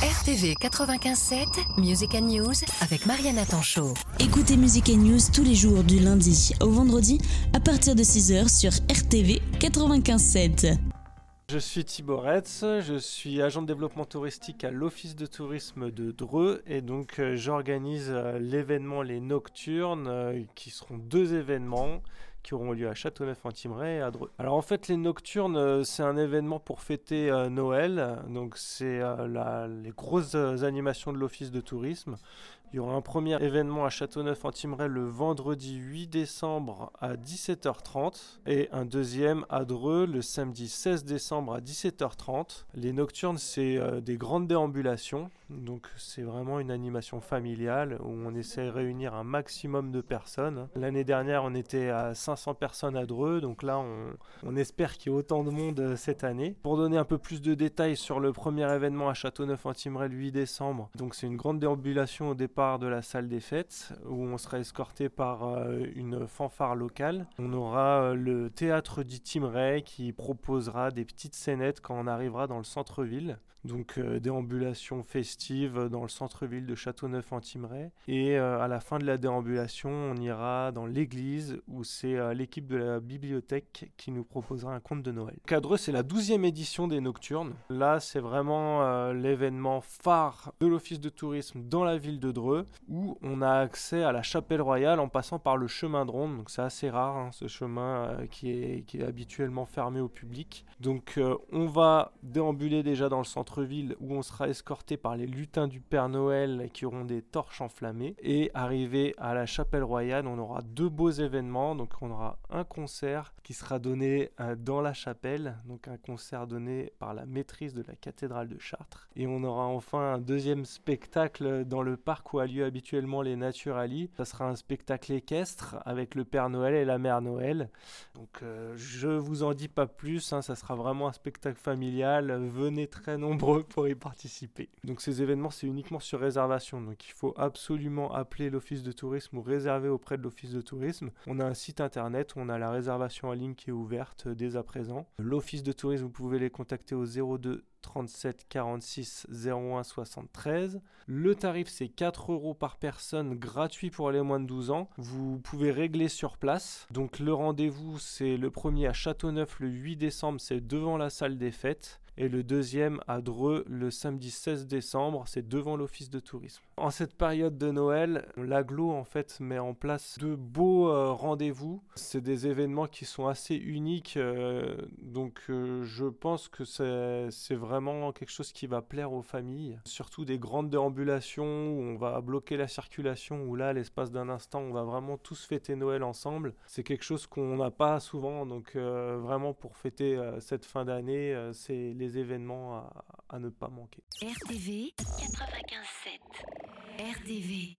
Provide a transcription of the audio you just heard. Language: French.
RTV 95.7, Music and News avec Mariana Tanchot. Écoutez Music and News tous les jours du lundi au vendredi à partir de 6h sur RTV 95.7. Je suis Thibaut Retz, je suis agent de développement touristique à l'Office de tourisme de Dreux et donc euh, j'organise euh, l'événement Les Nocturnes euh, qui seront deux événements qui auront lieu à Dreux. Alors en fait, les Nocturnes, c'est un événement pour fêter Noël. Donc c'est les grosses animations de l'Office de tourisme. Il y aura un premier événement à Châteauneuf-en-Thymerais le vendredi 8 décembre à 17h30 et un deuxième à Dreux le samedi 16 décembre à 17h30. Les nocturnes, c'est euh, des grandes déambulations, donc c'est vraiment une animation familiale où on essaie de réunir un maximum de personnes. L'année dernière, on était à 500 personnes à Dreux, donc là, on, espère qu'il y ait autant de monde euh, cette année. Pour donner un peu plus de détails sur le premier événement à Châteauneuf-en-Thymerais le 8 décembre, donc c'est une grande déambulation au départ de la salle des fêtes où on sera escorté par euh, une fanfare locale. On aura euh, le théâtre du Ray qui proposera des petites scénettes quand on arrivera dans le centre-ville. Donc euh, déambulation festive dans le centre-ville de Châteauneuf-en-Thymerais. Et à la fin de la déambulation, on ira dans l'église où c'est l'équipe de la bibliothèque qui nous proposera un conte de Noël. Cadreux, c'est la 12e édition des Nocturnes. Là, c'est vraiment l'événement phare de l'Office de tourisme dans la ville de Dreux où on a accès à la chapelle royale en passant par le chemin de ronde. Donc c'est assez rare hein, ce chemin euh, qui, est, qui, est, habituellement fermé au public. Donc euh, on va déambuler déjà dans le centre-ville où on sera escorté par les lutins du Père Noël qui auront des torches enflammées. Et arrivé à la chapelle royale, on aura deux beaux événements. Donc on aura un concert qui sera donné euh, dans la chapelle, donc un concert donné par la maîtrise de la cathédrale de Chartres. Et on aura enfin un deuxième spectacle dans le parc où a lieu habituellement les Naturali. Ça sera un spectacle équestre avec le Père Noël et la Mère Noël. Donc euh, je vous en dis pas plus, hein, ça sera vraiment un spectacle familial. Venez très nombreux pour y participer. Donc ces événements c'est uniquement sur réservation, donc il faut absolument appeler l'office de tourisme ou réserver auprès de l'office de tourisme. On a un site internet on a la réservation en ligne qui est ouverte dès à présent. L'office de tourisme, vous pouvez les contacter au 02 37 46 01 73. Le tarif c'est 4 euros par personne, gratuit pour les moins de 12 ans. Vous pouvez régler sur place. Donc le rendez-vous c'est le premier à Châteauneuf le 8 décembre, c'est devant la salle des fêtes et le deuxième à Dreux le samedi 16 décembre, c'est devant l'office de tourisme. En cette période de Noël, l'aglo en fait met en place de beaux euh, rendez-vous. C'est des événements qui sont assez uniques, euh, donc euh, je pense que c'est vraiment quelque chose qui va plaire aux familles. Surtout des grandes déambulations où on va bloquer la circulation, où là, l'espace d'un instant, on va vraiment tous fêter Noël ensemble. C'est quelque chose qu'on n'a pas souvent, donc vraiment pour fêter cette fin d'année, c'est les événements à, à ne pas manquer. RTV 95.7 RTV